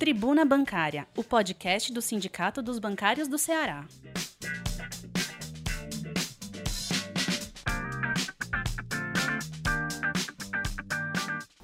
Tribuna Bancária, o podcast do Sindicato dos Bancários do Ceará.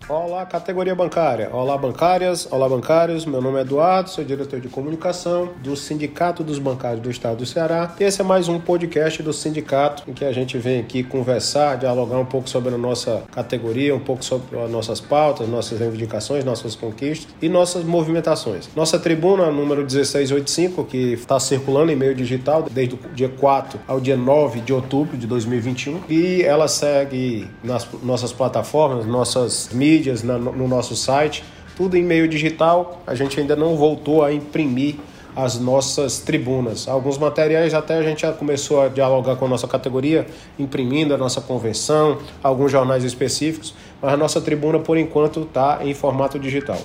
Olá, categoria bancária. Olá, bancárias. Olá, bancários. Meu nome é Eduardo, sou diretor de comunicação do Sindicato dos Bancários do Estado do Ceará. E esse é mais um podcast do sindicato em que a gente vem aqui conversar, dialogar um pouco sobre a nossa categoria, um pouco sobre as nossas pautas, nossas reivindicações, nossas conquistas e nossas movimentações. Nossa tribuna número 1685, que está circulando em meio digital desde o dia 4 ao dia 9 de outubro de 2021 e ela segue nas nossas plataformas, nossas mídias mídias, no nosso site, tudo em meio digital. A gente ainda não voltou a imprimir as nossas tribunas. Alguns materiais até a gente já começou a dialogar com a nossa categoria, imprimindo a nossa convenção, alguns jornais específicos, mas a nossa tribuna, por enquanto, está em formato digital.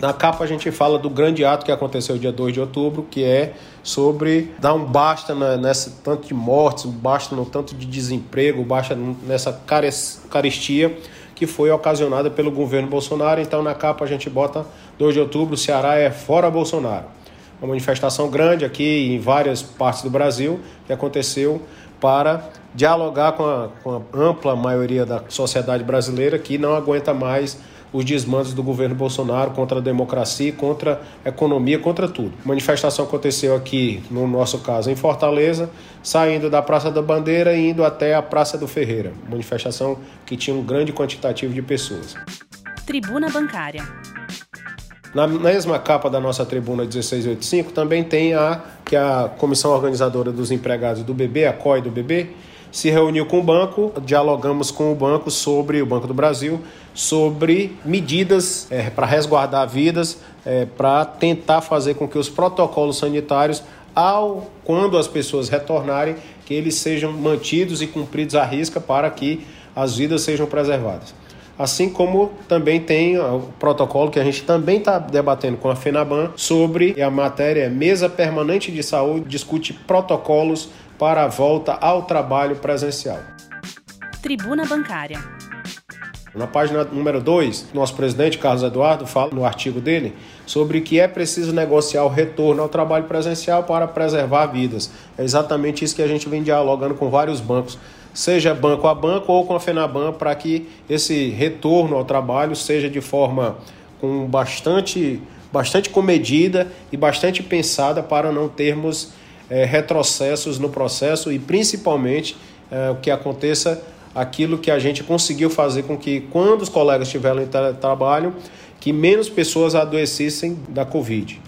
Na capa a gente fala do grande ato que aconteceu dia 2 de outubro, que é sobre dar um basta nessa tanto de mortes, basta no tanto de desemprego, basta nessa carestia que foi ocasionada pelo governo Bolsonaro. Então na capa a gente bota 2 de outubro, Ceará é fora Bolsonaro. Uma manifestação grande aqui em várias partes do Brasil que aconteceu para dialogar com a, com a ampla maioria da sociedade brasileira que não aguenta mais os desmandos do governo Bolsonaro contra a democracia, contra a economia, contra tudo. A manifestação aconteceu aqui, no nosso caso, em Fortaleza, saindo da Praça da Bandeira e indo até a Praça do Ferreira. Manifestação que tinha um grande quantitativo de pessoas. Tribuna Bancária. Na mesma capa da nossa tribuna 1685 também tem a que a comissão organizadora dos empregados do BB, a COI do BB, se reuniu com o banco, dialogamos com o banco sobre o Banco do Brasil sobre medidas é, para resguardar vidas, é, para tentar fazer com que os protocolos sanitários, ao quando as pessoas retornarem, que eles sejam mantidos e cumpridos à risca para que as vidas sejam preservadas. Assim como também tem o protocolo que a gente também está debatendo com a FENABAN sobre a matéria Mesa Permanente de Saúde, discute protocolos para a volta ao trabalho presencial. Tribuna Bancária. Na página número 2, nosso presidente Carlos Eduardo fala no artigo dele sobre que é preciso negociar o retorno ao trabalho presencial para preservar vidas. É exatamente isso que a gente vem dialogando com vários bancos, seja banco a banco ou com a FENABAN, para que esse retorno ao trabalho seja de forma com bastante, bastante comedida e bastante pensada para não termos é, retrocessos no processo e principalmente é, o que aconteça aquilo que a gente conseguiu fazer com que, quando os colegas estiverem em trabalho, que menos pessoas adoecessem da Covid.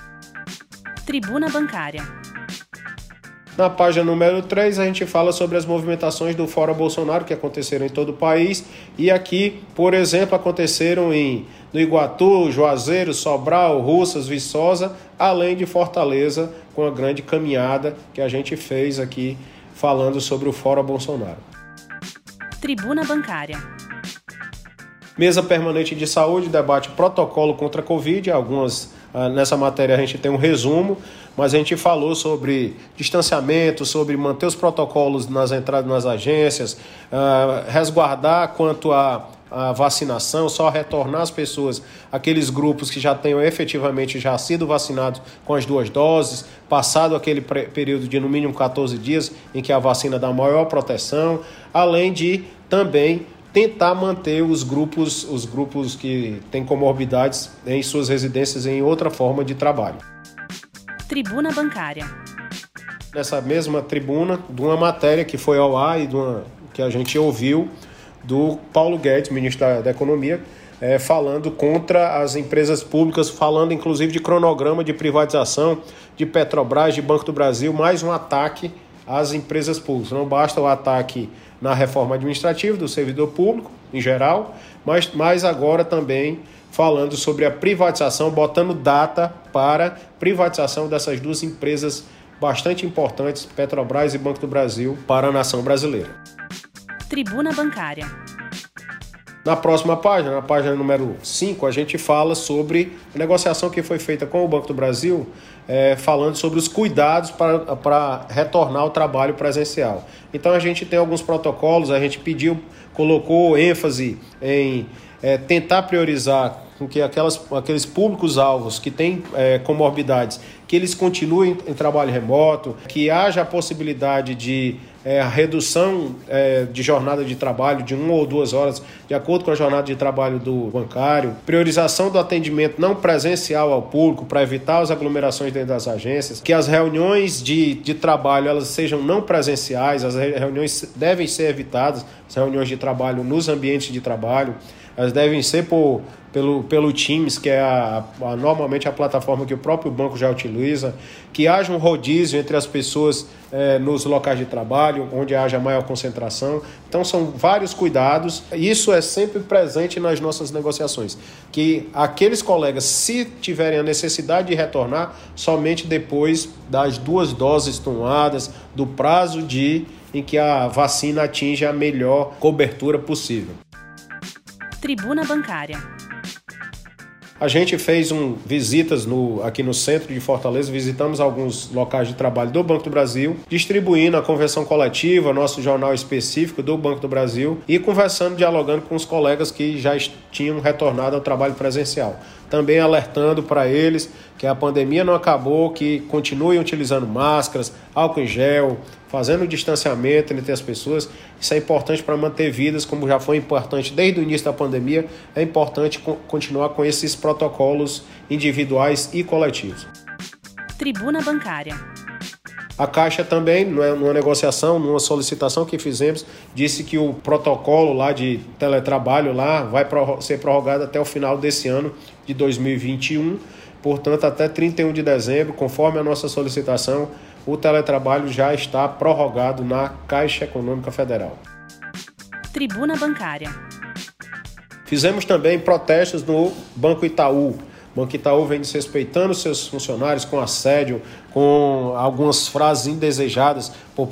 Tribuna Bancária. Na página número 3, a gente fala sobre as movimentações do Fora Bolsonaro que aconteceram em todo o país. E aqui, por exemplo, aconteceram em no Iguatu, Juazeiro, Sobral, Russas, Viçosa, além de Fortaleza, com a grande caminhada que a gente fez aqui falando sobre o Fora Bolsonaro. Tribuna Bancária. Mesa Permanente de Saúde debate protocolo contra a Covid. Algumas ah, nessa matéria a gente tem um resumo, mas a gente falou sobre distanciamento, sobre manter os protocolos nas entradas nas agências, ah, resguardar quanto a a vacinação, só retornar as pessoas, aqueles grupos que já tenham efetivamente já sido vacinados com as duas doses, passado aquele período de no mínimo 14 dias em que a vacina dá maior proteção, além de também tentar manter os grupos, os grupos que têm comorbidades em suas residências em outra forma de trabalho. Tribuna Bancária. Nessa mesma tribuna, de uma matéria que foi ao ar e de uma, que a gente ouviu do Paulo Guedes, ministro da, Economia, é, falando contra as empresas públicas, falando inclusive de cronograma de privatização de Petrobras, de Banco do Brasil, mais um ataque às empresas públicas. Não basta o ataque na reforma administrativa do servidor público em geral, mas, mas agora também falando sobre a privatização, botando data para privatização dessas duas empresas bastante importantes, Petrobras e Banco do Brasil, para a nação brasileira. Tribuna Bancária. Na próxima página, na página número 5, a gente fala sobre a negociação que foi feita com o Banco do Brasil, é, falando sobre os cuidados para, retornar ao trabalho presencial. Então a gente tem alguns protocolos, a gente pediu, colocou ênfase em é, tentar priorizar com que aquelas, aqueles públicos-alvos que têm é, comorbidades, que eles continuem em trabalho remoto, que haja a possibilidade de é, a redução é, de jornada de trabalho de uma ou duas horas, de acordo com a jornada de trabalho do bancário, priorização do atendimento não presencial ao público para evitar as aglomerações dentro das agências, que as reuniões de, de trabalho elas sejam não presenciais, as reuniões devem ser evitadas, as reuniões de trabalho nos ambientes de trabalho, elas devem ser por pelo, pelo Teams, que é a, a, normalmente a plataforma que o próprio banco já utiliza, que haja um rodízio entre as pessoas é, nos locais de trabalho, onde haja maior concentração. Então, são vários cuidados. Isso é sempre presente nas nossas negociações. Que aqueles colegas, se tiverem a necessidade de retornar, somente depois das duas doses tomadas, do prazo de em que a vacina atinge a melhor cobertura possível. Tribuna Bancária. A gente fez um, visitas no, aqui no centro de Fortaleza, visitamos alguns locais de trabalho do Banco do Brasil, distribuindo a convenção coletiva, nosso jornal específico do Banco do Brasil e conversando, dialogando com os colegas que já tinham retornado ao trabalho presencial. Também alertando para eles que a pandemia não acabou, que continuem utilizando máscaras, álcool em gel, fazendo o distanciamento entre as pessoas. Isso é importante para manter vidas, como já foi importante desde o início da pandemia, é importante continuar com esses protocolos individuais e coletivos. Tribuna Bancária. A Caixa também, numa negociação, numa solicitação que fizemos, disse que o protocolo lá de teletrabalho lá vai ser prorrogado até o final desse ano de 2021 Portanto, até 31 de dezembro, conforme a nossa solicitação, o teletrabalho já está prorrogado na Caixa Econômica Federal. Tribuna Bancária. Fizemos também protestos no Banco Itaú. O Banco Itaú vem desrespeitando seus funcionários com assédio, com algumas frases indesejadas por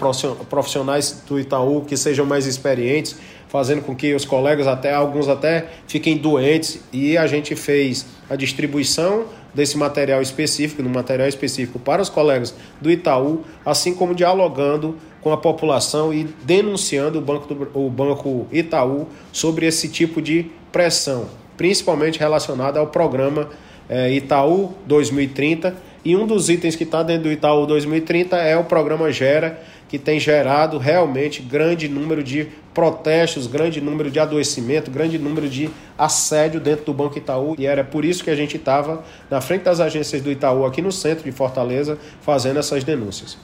profissionais do Itaú que sejam mais experientes, fazendo com que os colegas até alguns até fiquem doentes e a gente fez a distribuição desse material específico, no material específico para os colegas do Itaú, assim como dialogando com a população e denunciando o Banco, do, o banco Itaú sobre esse tipo de pressão, principalmente relacionada ao programa é, Itaú 2030. E um dos itens que está dentro do Itaú 2030 é o programa Gera, que tem gerado realmente grande número de protestos, grande número de adoecimento, grande número de assédio dentro do Banco Itaú. E era por isso que a gente estava na frente das agências do Itaú aqui no centro de Fortaleza fazendo essas denúncias.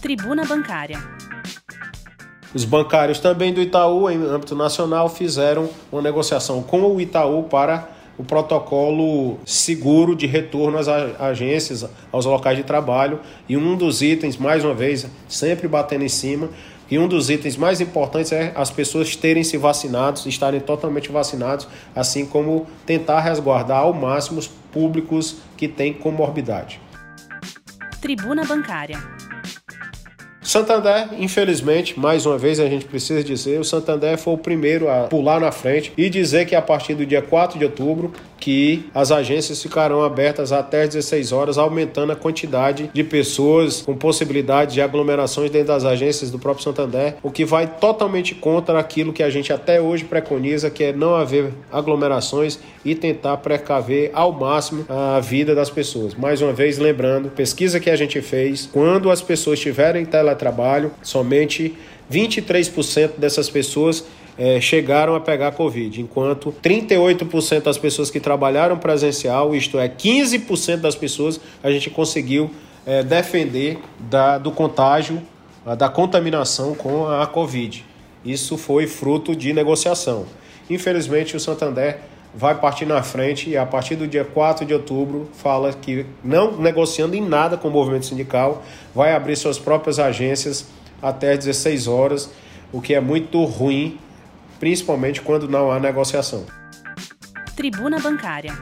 Tribuna Bancária. Os bancários também do Itaú, em âmbito nacional, fizeram uma negociação com o Itaú para o protocolo seguro de retorno às agências, aos locais de trabalho. E um dos itens, mais uma vez, sempre batendo em cima, e um dos itens mais importantes é as pessoas terem se vacinados, estarem totalmente vacinados, assim como tentar resguardar ao máximo os públicos que têm comorbidade. Tribuna Bancária. Santander, infelizmente, mais uma vez a gente precisa dizer, o Santander foi o primeiro a pular na frente e dizer que a partir do dia 4 de outubro que as agências ficarão abertas até às 16 horas, aumentando a quantidade de pessoas com possibilidade de aglomerações dentro das agências do próprio Santander, o que vai totalmente contra aquilo que a gente até hoje preconiza, que é não haver aglomerações e tentar precaver ao máximo a vida das pessoas. Mais uma vez, lembrando, pesquisa que a gente fez, quando as pessoas tiverem teletrabalho, somente 23% dessas pessoas é, chegaram a pegar Covid, enquanto 38% das pessoas que trabalharam presencial, isto é, 15% das pessoas, a gente conseguiu é, defender da, do contágio, da contaminação com a Covid. Isso foi fruto de negociação. Infelizmente, o Santander vai partir na frente e a partir do dia 4 de outubro fala que não negociando em nada com o movimento sindical, vai abrir suas próprias agências até às 16 horas, o que é muito ruim principalmente quando não há negociação. Tribuna Bancária.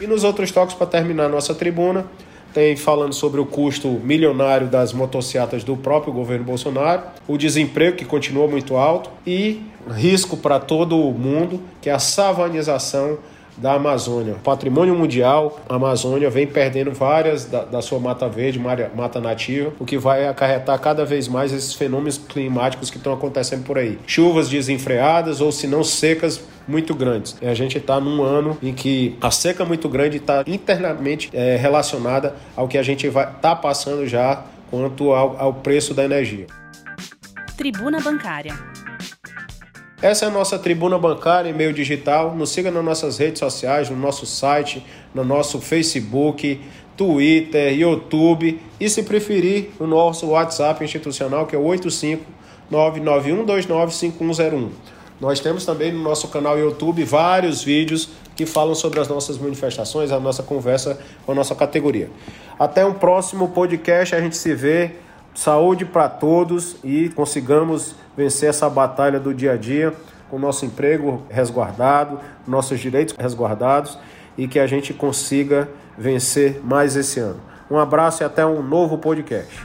E nos outros toques, para terminar nossa tribuna, tem falando sobre o custo milionário das motocicletas do próprio governo Bolsonaro, o desemprego que continua muito alto e risco para todo o mundo, que é a savanização da Amazônia. Patrimônio mundial, a Amazônia vem perdendo várias da, da, sua mata verde, mata nativa, o que vai acarretar cada vez mais esses fenômenos climáticos que estão acontecendo por aí. Chuvas desenfreadas ou se não secas muito grandes. E a gente está num ano em que a seca muito grande está internamente é, relacionada ao que a gente vai tá passando já quanto ao, ao preço da energia. Tribuna Bancária essa é a nossa tribuna bancária em meio digital. Nos siga nas nossas redes sociais, no nosso site, no nosso Facebook, Twitter, YouTube e, se preferir, no nosso WhatsApp institucional, que é o 85991295101. Nós temos também no nosso canal YouTube vários vídeos que falam sobre as nossas manifestações, a nossa conversa com a nossa categoria. Até um próximo podcast, a gente se vê. Saúde para todos e consigamos vencer essa batalha do dia a dia com o nosso emprego resguardado, nossos direitos resguardados e que a gente consiga vencer mais esse ano. Um abraço e até um novo podcast.